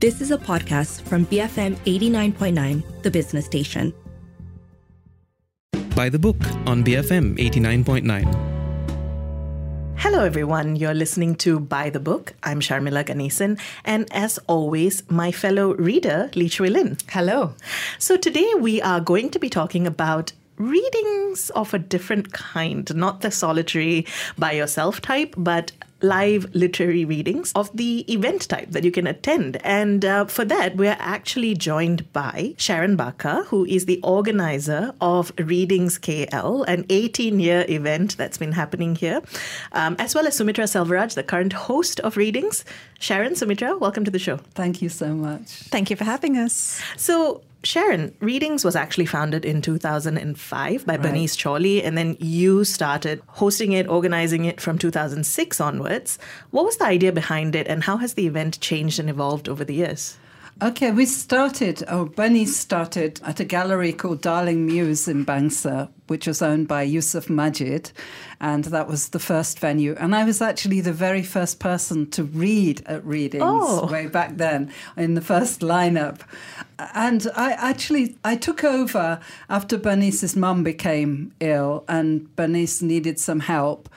This is a podcast from BFM 89.9, the business station. By the book on BFM 89.9. Hello, everyone. You're listening to By the Book. I'm Sharmila Ganesan, and as always, my fellow reader, Lee Chui Lin. Hello. So today we are going to be talking about readings of a different kind, not the solitary by yourself type, but live literary readings of the event type that you can attend. And uh, for that, we're actually joined by Sharon Bakar, who is the organizer of Readings KL, an 18 year event that's been happening here, um, as well as Sumitra Selvaraj, the current host of Readings. Sharon, Sumitra, welcome to the show. Thank you so much. Thank you for having us. So, Sharon, Readings was actually founded in 2005 by right. Bernice Chauly, and then you started hosting it, organizing it from 2006 onwards. What was the idea behind it, and how has the event changed and evolved over the years? Okay, we started, oh, Bunny started at a gallery called Darling Muse in Bangsar, which was owned by Yusuf Majid, and that was the first venue. And I was actually the very first person to read at readings oh. way back then in the first lineup. And I actually I took over after Bernice's mum became ill, and Bernice needed some help.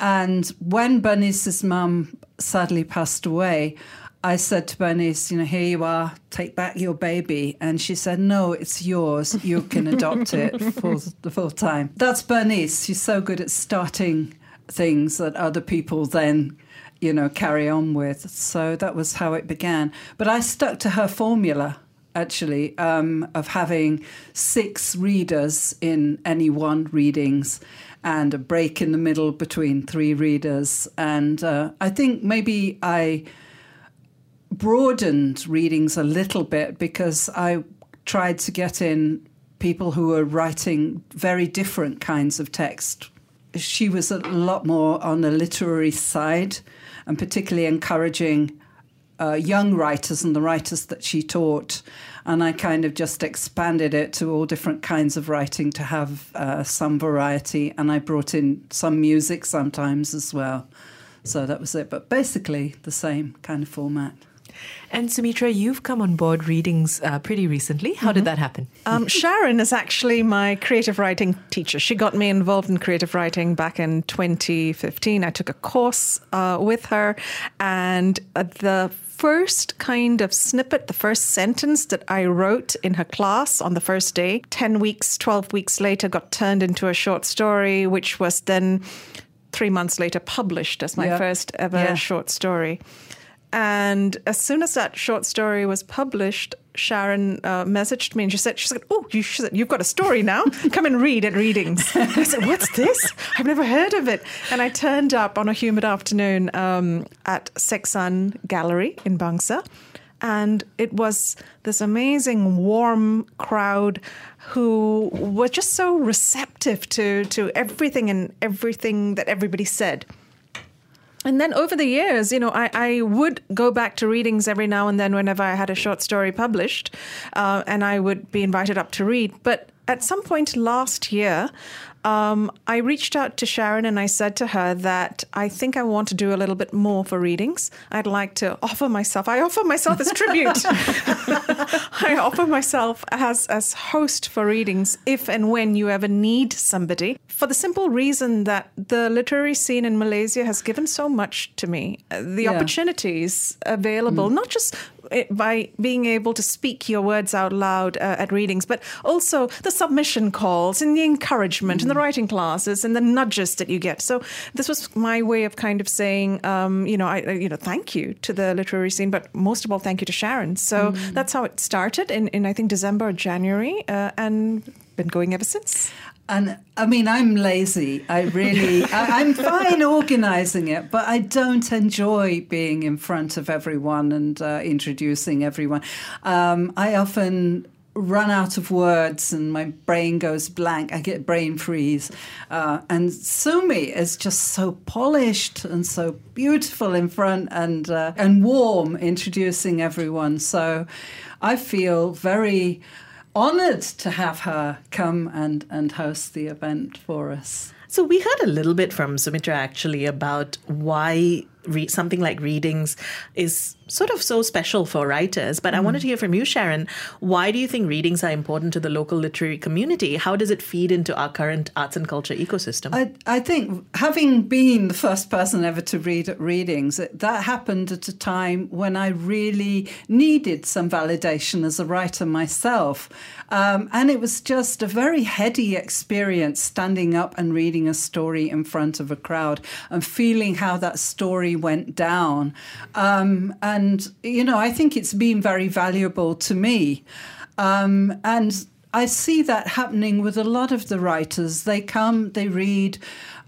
And when Bernice's mum sadly passed away, I said to Bernice, you know, here you are, take back your baby. And she said, no, it's yours. You can adopt it for the full time. That's Bernice. She's so good at starting things that other people then, you know, carry on with. So that was how it began. But I stuck to her formula actually, um, of having six readers in any one readings and a break in the middle between three readers. And uh, I think maybe I broadened readings a little bit because I tried to get in people who were writing very different kinds of text. She was a lot more on the literary side and particularly encouraging uh, young writers and the writers that she taught. And I kind of just expanded it to all different kinds of writing to have uh, some variety. And I brought in some music sometimes as well. So that was it. But basically, the same kind of format. And Sumitra, you've come on board readings uh, pretty recently. How mm-hmm. did that happen? Um, Sharon is actually my creative writing teacher. She got me involved in creative writing back in 2015. I took a course uh, with her, and uh, the first kind of snippet, the first sentence that I wrote in her class on the first day, 10 weeks, 12 weeks later, got turned into a short story, which was then three months later published as my yeah. first ever yeah. short story. And as soon as that short story was published, Sharon uh, messaged me and she said, "She said, oh, you, said, you've got a story now. Come and read at readings." I said, "What's this? I've never heard of it." And I turned up on a humid afternoon um, at Seksan Gallery in Bangsar, and it was this amazing, warm crowd who were just so receptive to to everything and everything that everybody said and then over the years, you know, I, I would go back to readings every now and then whenever I had a short story published, uh, and I would be invited up to read. But at some point last year, um, I reached out to Sharon and I said to her that I think I want to do a little bit more for readings. I'd like to offer myself. I offer myself as tribute. I offer myself as as host for readings if and when you ever need somebody. For the simple reason that the literary scene in Malaysia has given so much to me. Uh, the yeah. opportunities available, mm. not just by being able to speak your words out loud uh, at readings, but also the submission calls and the encouragement mm. and the writing classes and the nudges that you get. So this was my way of kind of saying, um, you know, I, you know, thank you to the literary scene, but most of all, thank you to Sharon. So mm. that's how it started in, in I think December or January, uh, and been going ever since. And I mean, I'm lazy. I really, I, am fine organizing it, but I don't enjoy being in front of everyone and uh, introducing everyone. Um, I often run out of words and my brain goes blank. I get brain freeze. Uh, and Sumi is just so polished and so beautiful in front and uh, and warm introducing everyone. So I feel very honored to have her come and, and host the event for us. So we heard a little bit from Sumitra actually about why re- something like readings is sort of so special for writers. But I wanted to hear from you, Sharon. Why do you think readings are important to the local literary community? How does it feed into our current arts and culture ecosystem? I, I think having been the first person ever to read at readings, that happened at a time when I really needed some validation as a writer myself. Um, and it was just a very heady experience standing up and reading a story in front of a crowd and feeling how that story went down. Um, and, you know, I think it's been very valuable to me. Um, and I see that happening with a lot of the writers. They come, they read,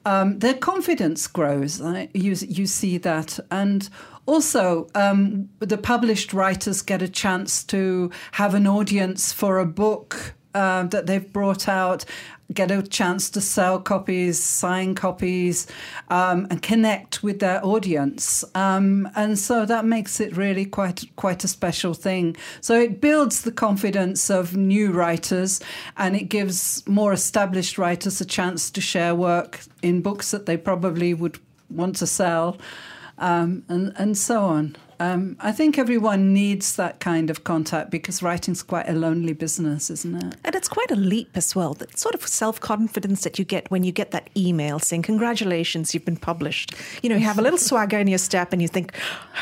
um, their confidence grows. You, you see that. And also, um, the published writers get a chance to have an audience for a book uh, that they've brought out, get a chance to sell copies, sign copies, um, and connect with their audience. Um, and so that makes it really quite quite a special thing. So it builds the confidence of new writers, and it gives more established writers a chance to share work in books that they probably would want to sell, um, and and so on. Um, I think everyone needs that kind of contact because writing's quite a lonely business, isn't it? And it's quite a leap as well. That sort of self confidence that you get when you get that email saying, Congratulations, you've been published. You know, you have a little swagger in your step and you think,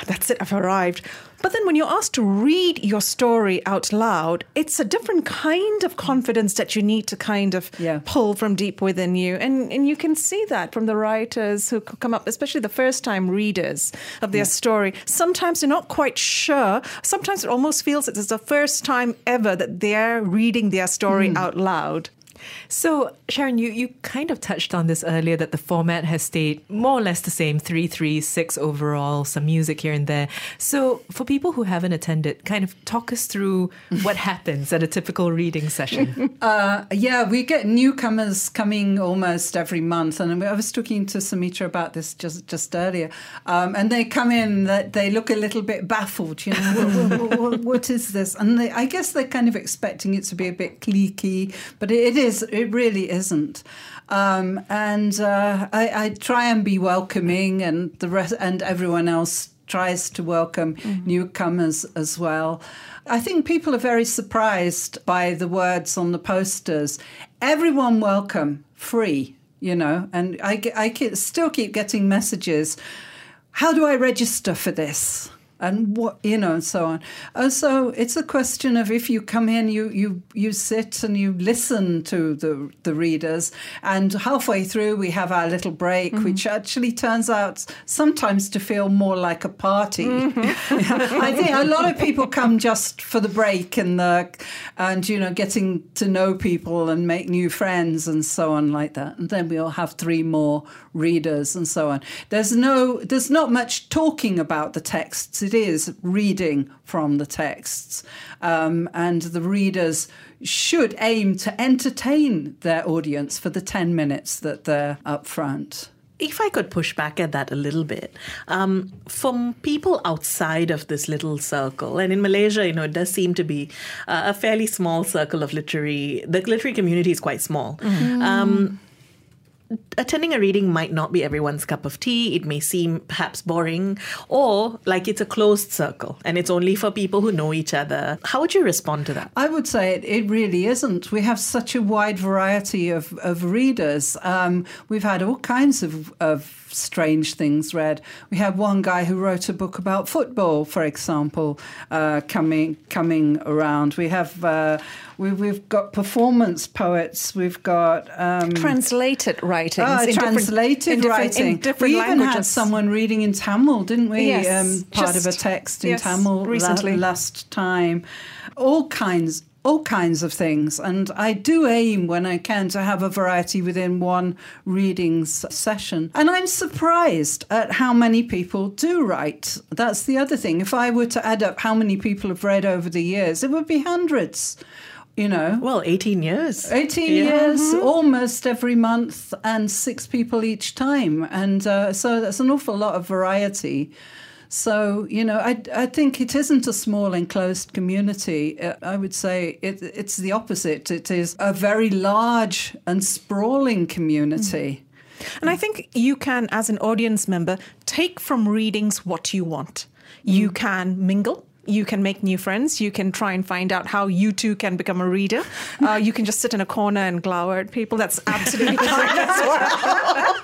That's it, I've arrived. But then when you're asked to read your story out loud, it's a different kind of confidence that you need to kind of Yeah. pull from deep within you. And, and you can see that from the writers who come up, especially the first time readers of their story. Sometimes they're not quite sure. Sometimes it almost feels it's the first time ever that they're reading their story mm-hmm. out loud. So, Sharon, you, you kind of touched on this earlier that the format has stayed more or less the same three, three, six overall, some music here and there. So, for people who haven't attended, kind of talk us through what happens at a typical reading session. Uh, yeah, we get newcomers coming almost every month, and I was talking to Sumitra about this just just earlier. Um, and they come in, that they look a little bit baffled. You know, what, what- what- what is this? And they, I guess they're kind of expecting it to be a bit cliquey, but it, it is. It really isn't. Um, and uh, I, I try and be welcoming, and the rest, and everyone else tries to welcome newcomers as well. I think people are very surprised by the words on the posters. Everyone welcome, free, you know, and I, I still keep getting messages. How do I register for this? And what you know, and so on. Uh, so it's a question of if you come in, you you you sit and you listen to the the readers, and halfway through we have our little break, which actually turns out sometimes to feel more like a party. I think a lot of people come just for the break and the and you know getting to know people and make new friends and so on like that. And then we'll have three more readers and so on. There's no there's not much talking about the texts. It is reading from the texts, um, and the readers should aim to entertain their audience for the ten minutes that they're up front. if I could push back at that a little bit, um, from people outside of this little circle, and in Malaysia, you know, it does seem to be uh, a fairly small circle of literary. The literary community is quite small. Um, attending a reading might not be everyone's cup of tea. It may seem perhaps boring, or like it's a closed circle and it's only for people who know each other. How would you respond to that? I would say it, it really isn't. We have such a wide variety of, of readers. Um, we've had all kinds of, of strange things read. We had one guy who wrote a book about football, for example, uh, coming coming around. We have uh, we, we've got performance poets. We've got um, Translated writings. Ah, in different- translated in different- writing. In different we even had languages. someone reading in Tamil, didn't we? Yes, um, part of a text in yes, Tamil la- recently. last time. All kinds. All kinds of things, and I do aim when I can to have a variety within one readings session. And I'm surprised at how many people do write. That's the other thing. If I were to add up how many people have read over the years, it would be hundreds. You know, Well, 18 years. 18 Yeah. years, almost every month, and six people each time. And uh, so that's an awful lot of variety. So, you know, I, I think it isn't a small enclosed community. Uh, I would say it, it's the opposite. It is a very large and sprawling community. And I think you can, as an audience member, take from readings what you want. You can mingle. You can make new friends. You can try and find out how you too can become a reader. Uh, you can just sit in a corner and glower at people. That's absolutely fine as well.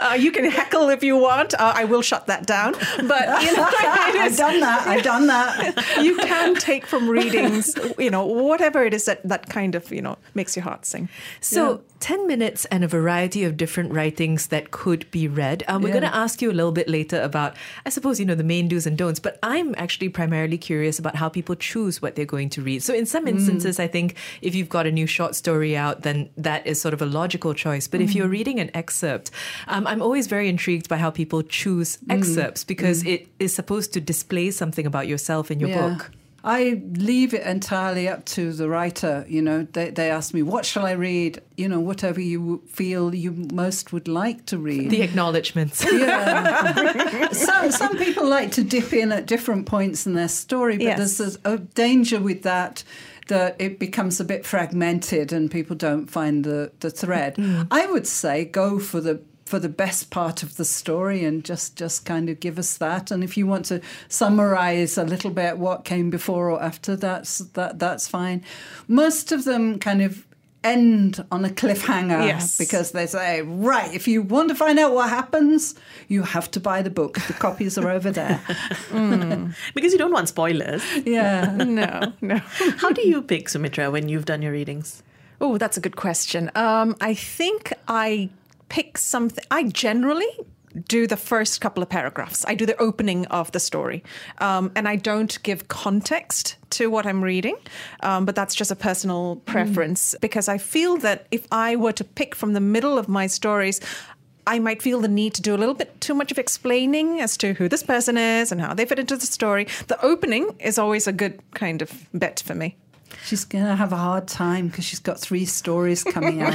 Uh, you can heckle if you want. Uh, I will shut that down. But you know, I've done that. I've done that. you can take from readings, you know, whatever it is that, that kind of, you know, makes your heart sing. So, 10 minutes and a variety of different writings that could be read. Um, we're Yeah. going to ask you a little bit later about, I suppose, you know, the main do's and don'ts, but I'm actually primarily curious about how people choose what they're going to read. So, in some mm. instances, I think if you've got a new short story out, then that is sort of a logical choice. But if you're mm. reading an excerpt, um, I'm always very intrigued by how people choose mm. excerpts because it is supposed to display something about yourself in your book. I leave it entirely up to the writer. You know, they, they ask me, what shall I read? You know, whatever you feel you most would like to read. The acknowledgements. Yeah. some some people like to dip in at different points in their story, but Yes. there's a, a danger with that that it becomes a bit fragmented and people don't find the, the thread. Mm. I would say go for the for the best part of the story and just just kind of give us that and if you want to summarize a little bit what came before or after that's that that's fine most of them kind of end on a cliffhanger Yes. because they say, right, if you want to find out what happens, you have to buy the book. The copies are over there. Because you don't want spoilers. Yeah. No, no. How do you pick, Sumitra, when you've done your readings? Oh, that's a good question. Um, I think I pick something. I generally do the first couple of paragraphs. I do the opening of the story, um, and I don't give context to what I'm reading. Um, but that's just a personal preference because I feel that if I were to pick from the middle of my stories. I might feel the need to do a little bit too much of explaining as to who this person is and how they fit into the story. The opening is always a good kind of bet for me. She's going to have a hard time because she's got three stories coming out.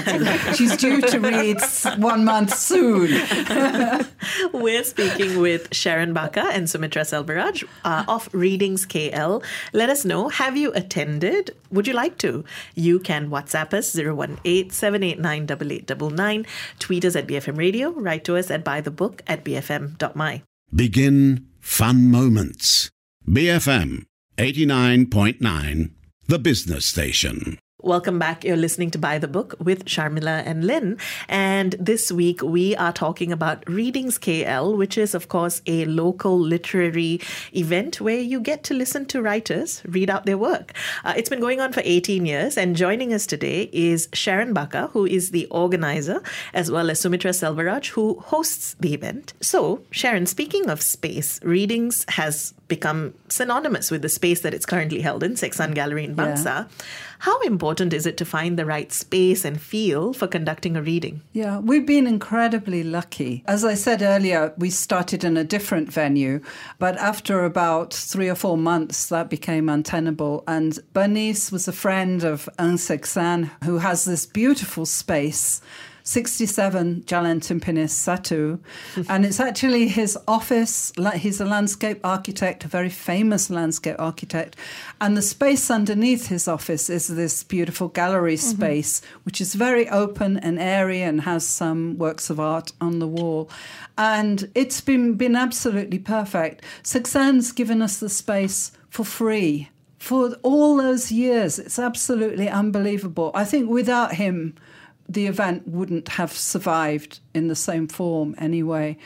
she's due to read one month soon. We're speaking with Sharon Bakar and Sumitra Selvaraj uh, of Readings KL. Let us know, have you attended? Would you like to? You can WhatsApp us 018-789-8899, tweet us at BFM Radio, write to us at bythebook at bfm.my. Begin fun moments. BFM 89.9, the business station. Welcome back. You're listening to By the Book with Sharmila and Lin. And this week we are talking about Readings KL, which is, of course, a local literary event where you get to listen to writers read out their work. Uh, it's been going on for 18 years. And joining us today is Sharon Bakar, who is the organizer, as well as Sumitra Selvaraj, who hosts the event. So, Sharon, speaking of space, Readings has become synonymous with the space that it's currently held in, Seksan Gallery in Bangsar. How important is it to find the right space and feel for conducting a reading? Yeah, we've been incredibly lucky. As I said earlier, we started in a different venue, but after about three or four months, that became untenable. And Bernice was a friend of Ng Seksan, who has this beautiful space. 67 Jalan Tempinis Satu. and it's actually his office. He's a landscape architect, a very famous landscape architect. And the space underneath his office is this beautiful gallery mm-hmm. space, which is very open and airy and has some works of art on the wall. And it's been, been absolutely perfect. Seksan's given us the space for free for all those years. It's absolutely unbelievable. I think without him, the event wouldn't have survived in the same form anyway.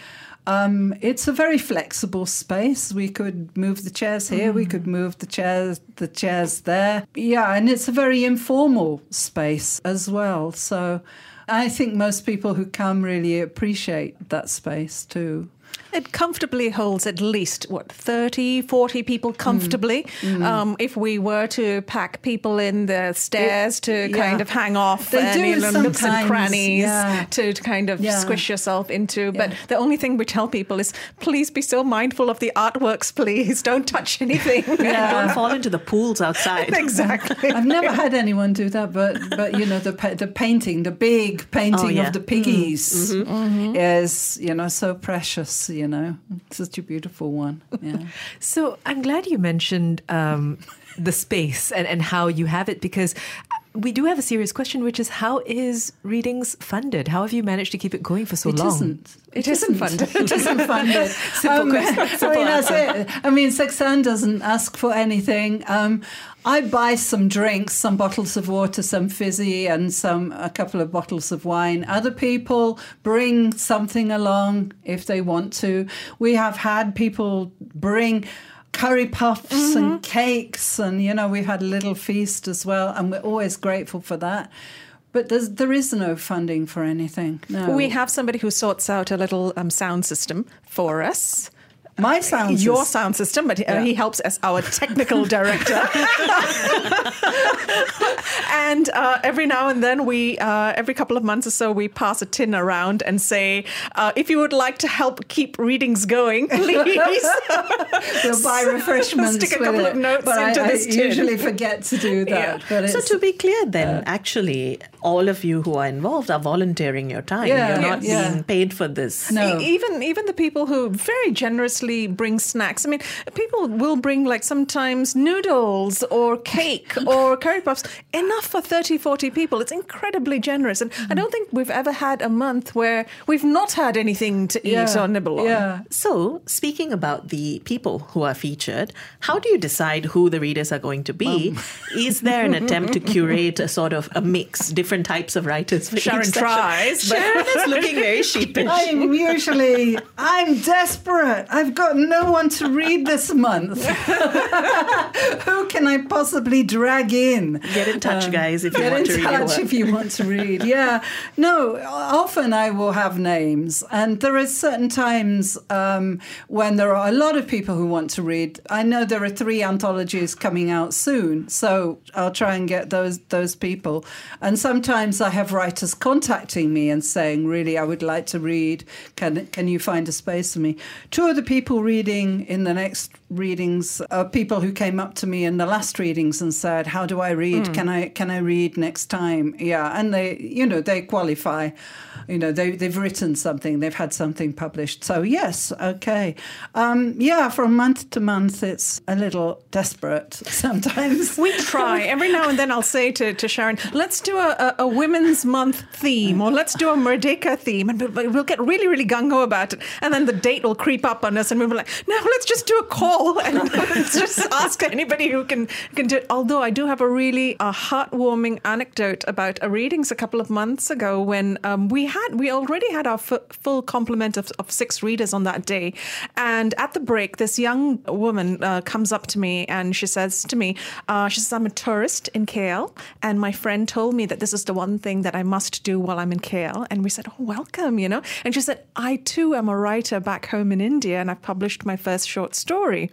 Um, it's a very flexible space. We could move the chairs here. We could move the chairs, the chairs there. Yeah, and it's a very informal space as well. So, I think most people who come really appreciate that space too. It comfortably holds at least, what, 30, 40 people mm. comfortably. Mm. Um, if we were to pack people in the stairs to yeah. kind of hang off They and do you know, nooks and crannies yeah. to, to kind of Yeah. squish yourself into. But Yeah. the only thing we tell people is please be so mindful of the artworks, please. Don't touch anything. Don't fall into the pools outside. exactly. I've never had anyone do that, but but you know the the painting, the big oh, painting Oh, yeah. of the piggies mm-hmm. Mm-hmm. is you know so precious. You know, such a beautiful one. Yeah. So I'm glad you mentioned um, the space and, and how you have it because we do have a serious question, which is how is readings funded? How have you managed to keep it going for so It long? isn't. It isn't funded. It isn't funded. Simple Um, I mean, that's it. I mean, Seksan doesn't ask for anything. Um, I buy some drinks, some bottles of water, some fizzy, and some a couple of bottles of wine. Other people bring something along if they want to. We have had people bring curry puffs and cakes, and you know we've had a little feast as well, and we're always grateful for that. But there's, there is no funding for anything. No. We have somebody who sorts out a little um, sound system for us. My sound. Your system- sound system, but uh, Yeah. he helps as our technical director. and uh, every now and then, we uh, every couple of months or so, we pass a tin around and say, uh, "If you would like to help keep readings going, please." We'll buy refreshments. Stick a couple it, of notes but into I, this I tin. usually forget to do that. But So to be clear, then actually, all of you who are involved are volunteering your time. Yeah, You're not yeah. being paid for this. No. E- Even even the people who very generously bring snacks. I mean, people will bring like sometimes noodles or cake or curry puffs, enough for 30, 40 people. It's incredibly generous. And I don't think we've ever had a month where we've not had anything to eat yeah, or nibble on. Yeah. So, speaking about the people who are featured, how do you decide who the readers are going to be? Um. Is there an attempt to curate a sort of a mix, different types of writers? For Sharon tries, but- Sharon is looking very sheepish. I'm usually I'm desperate. I've got no one to read this month. Who can I possibly drag in? Get in touch, guys, if you Get want in to read your touch if you want to read. Yeah, no. Often I will have names, and there are certain times um, when there are a lot of people who want to read. I know there are three anthologies coming out soon, so I'll try and get those those people. And sometimes I have writers contacting me and saying, "Really, I would like to read. Can can you find a space for me?" Two of the people reading in the next readings are people who came up to me in the last readings and said, "How do I read? Can I can I read next time?" Yeah, and they you know they qualify. You know they they've written something, they've had something published. So yes, okay, um, yeah. From month to month, it's a little desperate sometimes. We try. Every now and then I'll say to, to Sharon, let's do a, a, Women's Month theme or let's do a Merdeka theme. And we'll, we'll get really, really gung ho about it. And then the date will creep up on us and we'll be like, no, let's just do a call and just ask anybody who can, can do it. Although I do have a really uh, heartwarming anecdote about a readings a couple of months ago when um, we had, we already had our fu- full complement of, of six readers on that day. And at the break, this young woman uh, comes up to me and she says to me, uh, she says, I'm a tourist in KL, and my friend told me that this is the one thing that I must do while I'm in KL. And we said, Oh, welcome, you know. And she said, I too am a writer back home in India, and I've published my first short story.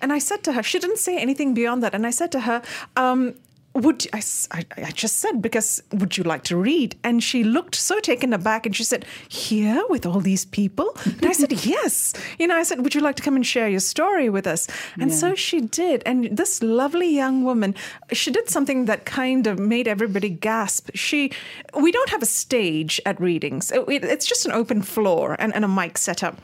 And I said to her, she didn't say anything beyond that. And I said to her, um, would I, I- I just said because would you like to read? And she looked so taken aback and she said here with all these people? And i said yes. You know i said would you like to come and share your story with us? And so she did. And this lovely young woman she did something that kind of made everybody gasp. She we don't have a stage at readings. It- it- it's just an open floor and, and a mic set up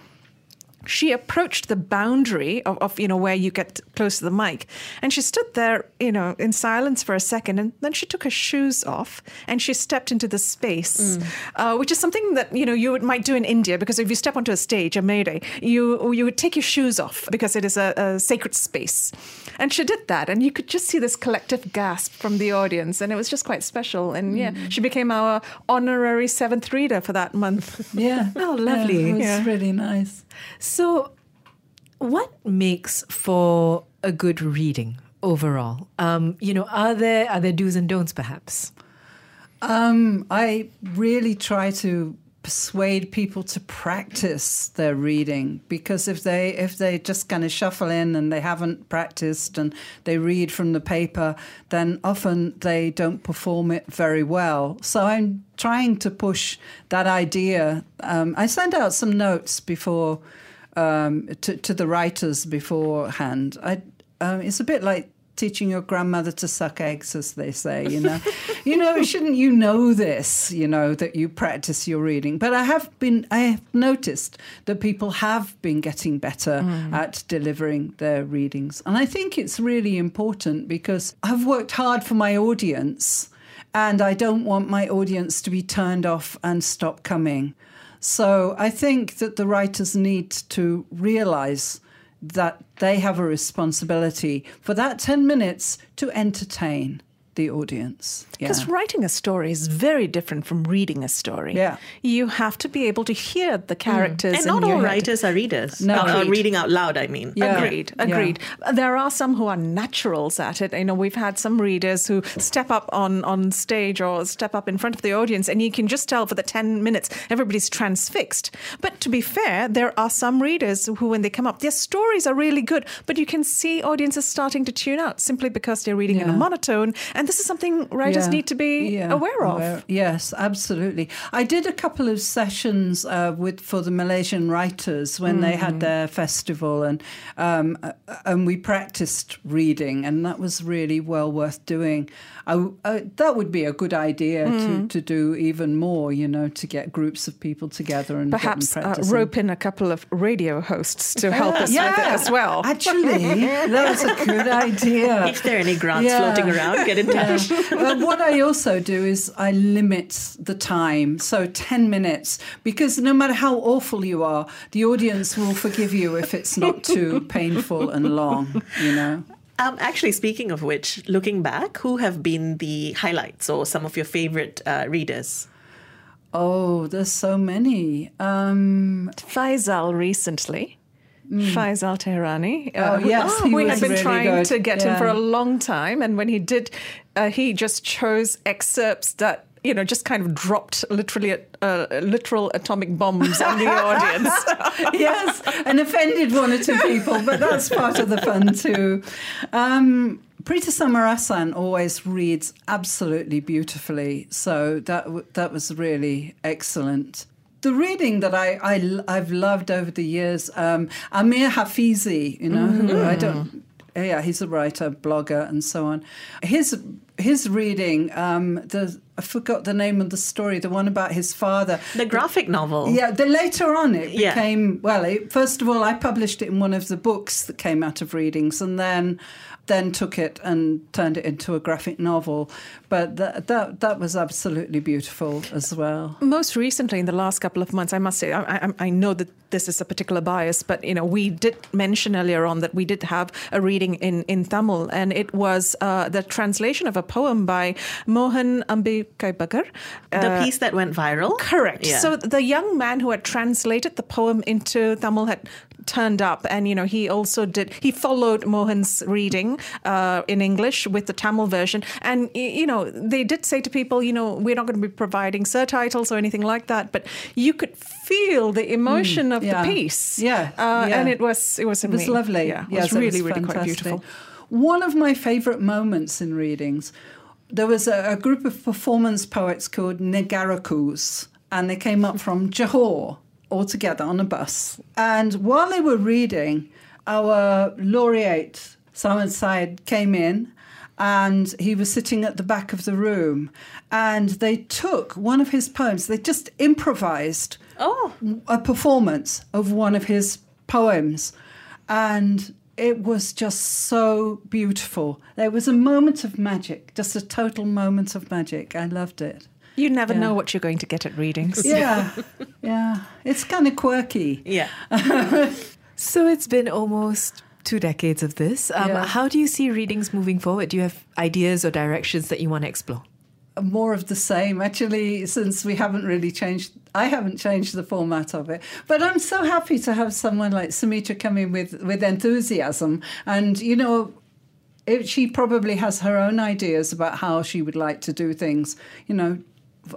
she approached the boundary of, of you know where you get close to the mic and she stood there you know in silence for a second and then she took her shoes off and she stepped into the space uh, which is something that you know you would, might do in india because if you step onto a stage a mayday you you would take your shoes off because it is a, a sacred space and she did that and you could just see this collective gasp from the audience and it was just quite special and yeah she became our honorary seventh reader for that month yeah. Oh, lovely. Yeah, it was Yeah. really nice. So, what makes for a good reading overall? Um, you know, are there are there do's and don'ts perhaps? Um, I really try to persuade people to practice their reading because if they if they just kind of shuffle in and they haven't practiced and they read from the paper then often they don't perform it very well. So i'm trying to push that idea. Um, i send out some notes before um, to, to the writers beforehand. I, um, it's a bit like teaching your grandmother to suck eggs, as they say, you know. you know, shouldn't you know this, you know, that you practice your reading? But I have been, I have noticed that people have been getting better mm. at delivering their readings. And I think it's really important because I've worked hard for my audience. and I don't want my audience to be turned off and stop coming. So I think that the writers need to realize that they have a responsibility for that 10 minutes to entertain the audience. Yeah. Because writing a story is very different from reading a story. Yeah. You have to be able to hear the characters. And not your all head. writers are readers. No. Uh, Agreed. reading out loud, I mean. Yeah. Agreed, Yeah. agreed. There are some who are naturals at it. You know, we've had some readers who step up on, on stage or step up in front of the audience, and you can just tell for the 10 minutes, everybody's transfixed. But to be fair, there are some readers who, when they come up, their stories are really good, but you can see audiences starting to tune out simply because they're reading in a monotone. And this is something writers Yeah. need to be Yeah, aware of. aware- Yes, absolutely. I did a couple of sessions uh, with for the Malaysian writers when they Mm-hmm. had their festival, and um, uh, and we practiced reading, and that was really well worth doing. I, uh, that would be a good idea Mm. to, to do even more. You know, to get groups of people together and Perhaps uh, rope in a couple of radio hosts to help us with it as well. Actually, that's a good idea. If there are any grants Yeah. floating around, get in touch. well, what I also do is I limit the time, so 10 minutes, because no matter how awful you are, the audience will forgive you if it's not too painful and long, you know. Um, actually, speaking of which, looking back, who have been the highlights or some of your favorite uh, readers? Oh, there's so many. Um, Faisal recently. Faisal Tehrani. Mm. Oh, yes, he we have been really trying good. to get him for a long time, and when he did, uh, he just chose excerpts that you know just kind of dropped literally uh, literal atomic bombs on the audience. yes, and offended one or two people, but that's part of the fun too. Um, Preeta Samarasan always reads absolutely beautifully, so that w- that was really excellent. The reading that I, I have loved over the years, um, Amir Hafizi, you know, who I don't. Yeah, he's a writer, blogger, and so on. His his reading, um, the I forgot the name of the story, the one about his father. The graphic novel. Yeah, the later on it Yeah. became well. It, first of all, I published it in one of the books that came out of readings, and then then took it and turned it into a graphic novel. But that that that was absolutely beautiful as well. Most recently, in the last couple of months, I must say, I, I, I know that this is a particular bias, but you know, we did mention earlier on that we did have a reading in in Tamil, and it was uh, the translation of a poem by Mohan Ambikaipaker. The piece that went viral. Correct. Yeah. So the young man who had translated the poem into Tamil had turned up, and you know he also did. He followed Mohan's reading uh, in English with the Tamil version, and you know they did say to people, you know, we're not going to be providing surtitles or anything like that, but you could feel the emotion of Mm, yeah. the piece. Yeah, uh, yeah. and it was it was It was lovely. Yeah, it was it really really quite beautiful. One of my favourite moments in readings, there was a, a group of performance poets called Negarakus, and they came up from Johor all together on a bus. And while they were reading, our laureate, Samad Said, came in and he was sitting at the back of the room. And they took one of his poems, they just improvised Oh. a performance of one of his poems. And it was just so beautiful. There was a moment of magic, just a total moment of magic. I loved it. You never Yeah. know what you're going to get at readings. Yeah, yeah. It's kind of quirky. Yeah. So it's been almost two decades of this. Um, Yeah. How do you see readings moving forward? Do you have ideas or directions that you want to explore? more of the same actually since we haven't really changed i haven't changed the format of it but i'm so happy to have someone like sumitra come in with with enthusiasm and you know if she probably has her own ideas about how she would like to do things you know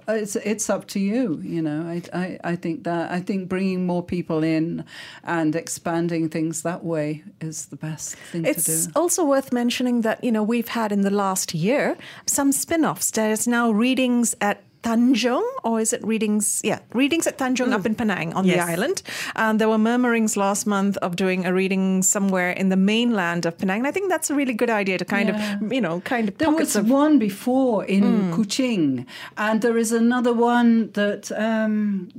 it's it's up to you you know I, I i think that i think bringing more people in and expanding things that way is the best thing It's to do it's also worth mentioning that, you know, we've had in the last year some spin offs. There's now readings at Tanjung, or is it readings? Yeah, readings at Tanjung up in Penang on the island. And there were murmurings last month of doing a reading somewhere in the mainland of Penang. And I think that's a really good idea to kind Yeah. of, you know, kind of There was of one before in Kuching, and there is another one that um,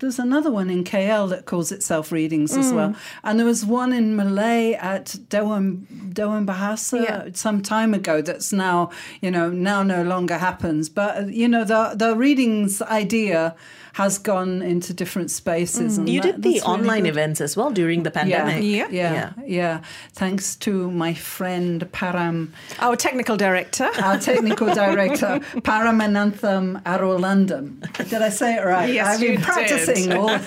there's another one in KL that calls itself Readings as well, and there was one in Malay at Dewan Dewan Bahasa Yeah. some time ago. That's now you know now no longer happens, but uh, you know the Readings idea has gone into different spaces. and You that- did the that's really online events as well during the pandemic. Yeah. Yeah, yeah, Thanks to my friend Param our technical director. our technical director, Paramanantham Arulandam. Did I say it right? Yes, I've been you did. practicing all.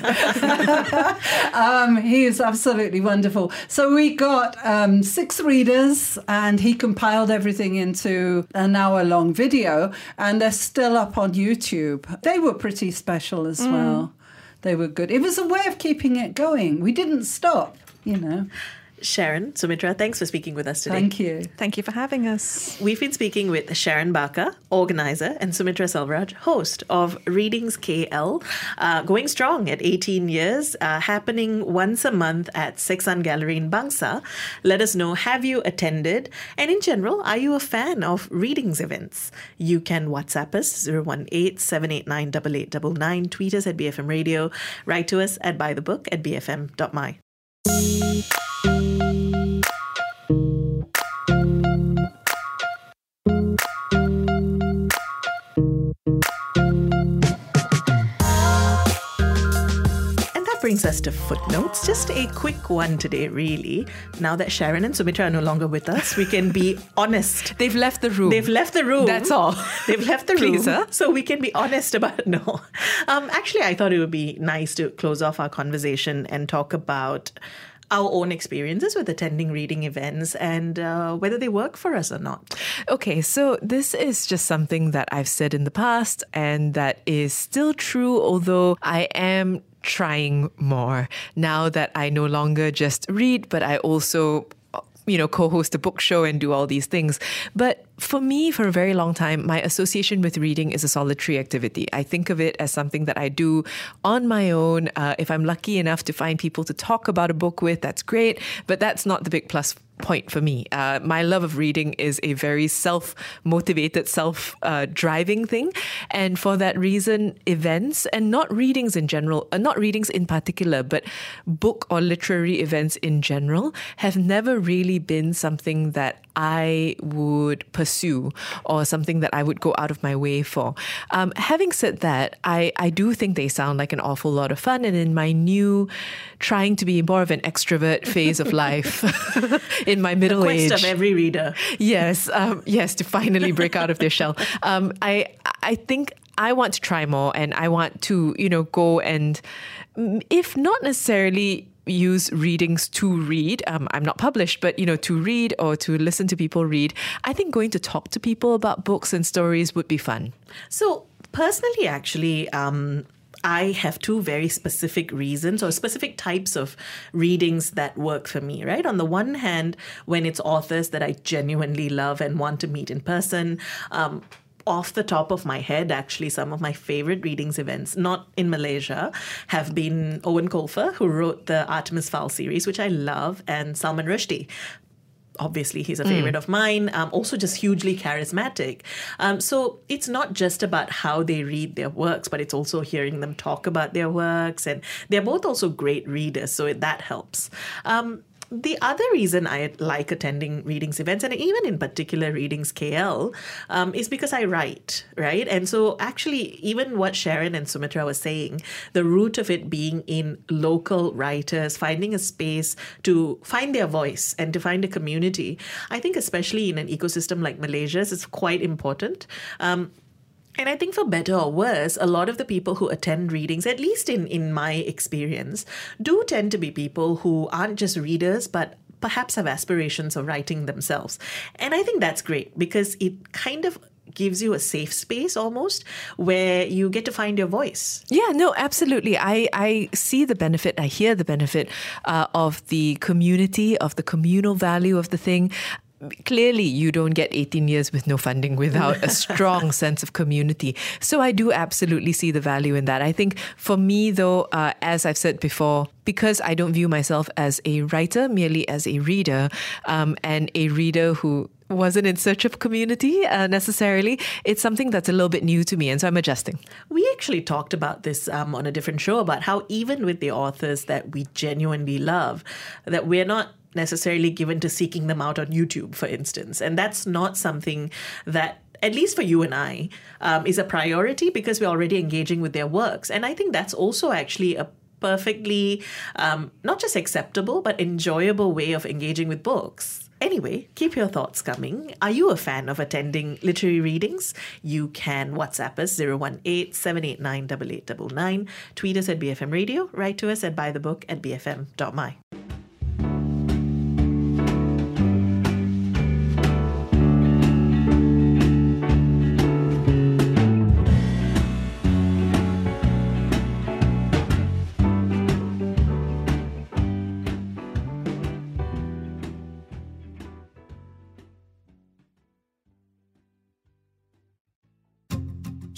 um, he is absolutely wonderful. So we got um, six readers, and he compiled everything into an hour-long video, and they're still up on YouTube. They were pretty special as mm. well. They were good. It was a way of keeping it going. We didn't stop, you know. Sharon, Sumitra, thanks for speaking with us today. Thank you. Thank you for having us. We've been speaking with Sharon Bakar, organizer, and Sumitra Selvaraj, host of Readings KL, uh, going strong at 18 years, uh, happening once a month at Seksan Gallery in Bangsar. Let us know have you attended? And in general, are you a fan of readings events? You can WhatsApp us 018 789 8899, tweet us at BFM Radio, write to us at bythebook at bfm.my. That to footnotes. Just a quick one today, really. Now that Sharon and Sumitra are no longer with us, we can be honest. They've left the room. They've left the room. That's all. They've left the Please, room. huh? So we can be honest about no. Um, actually, I thought it would be nice to close off our conversation and talk about our own experiences with attending reading events and uh, whether they work for us or not. Okay, so this is just something that I've said in the past and that is still true, although I am trying more now that I no longer just read, but I also you know, co-host a book show and do all these things. But for me, for a very long time, my association with reading is a solitary activity. I think of it as something that I do on my own. Uh, if I'm lucky enough to find people to talk about a book with, that's great. But that's not the big plus point for me. Uh, my love of reading is a very self motivated, self uh, driving thing. And for that reason, events and not readings in general, uh, not readings in particular, but book or literary events in general have never really been something that I would pursue or something that I would go out of my way for. Um, having said that, I, I do think they sound like an awful lot of fun. And in my new, trying to be more of an extrovert phase of life, in my middle Quest age, of every reader. yes, um, yes, to finally break out of their shell. Um, I I think I want to try more, and I want to you know go and mm, if not necessarily use readings to read. Um, i'm not published but you know to read or to listen to people read. I think going to talk to people about books and stories would be fun. So personally, actually, um, I have two very specific reasons or specific types of readings that work for me, right? On the one hand, when it's authors that I genuinely love and want to meet in person, um, off the top of my head, actually, some of my favorite readings events, not in Malaysia, have been Eoin Colfer, who wrote the Artemis Fowl series, which I love, and Salman Rushdie. Obviously he's a favorite of mine um, also just hugely charismatic. Um, so it's not just about how they read their works but it's also hearing them talk about their works and they're both also great readers so that helps. Um, the other reason I like attending readings events, and even in particular readings KL, um, is because I write, right? And so, actually, even what Sharon and Sumitra were saying, the root of it being in local writers, finding a space to find their voice and to find a community, I think, especially in an ecosystem like Malaysia's, is quite important. Um, and I think for better or worse, a lot of the people who attend readings, at least in, in my experience, do tend to be people who aren't just readers, but perhaps have aspirations of writing themselves. And I think that's great because it kind of gives you a safe space almost where you get to find your voice. Yeah, no, absolutely. I, I see the benefit, I hear the benefit uh, of the community, of the communal value of the thing. Clearly you don't get 18 years with no funding without a strong sense of community. So I do absolutely see the value in that. I think for me, though, uh, as I've said before, because I don't view myself as a writer, merely as a reader, um, and a reader who wasn't in search of community uh, necessarily. It's something that's a little bit new to me, and so I'm adjusting. We actually talked about this um, on a different show about how even with the authors that we genuinely love, that we're not necessarily given to seeking them out on YouTube, for instance, and that's not something that at least for you and I, um, is a priority because we're already engaging with their works. And I think that's also actually a perfectly um, not just acceptable but enjoyable way of engaging with books. Anyway, keep your thoughts coming. Are you a fan of attending literary readings? You can WhatsApp us 018 789 8899, tweet us at BFM Radio, write to us at bythebook at bfm.my.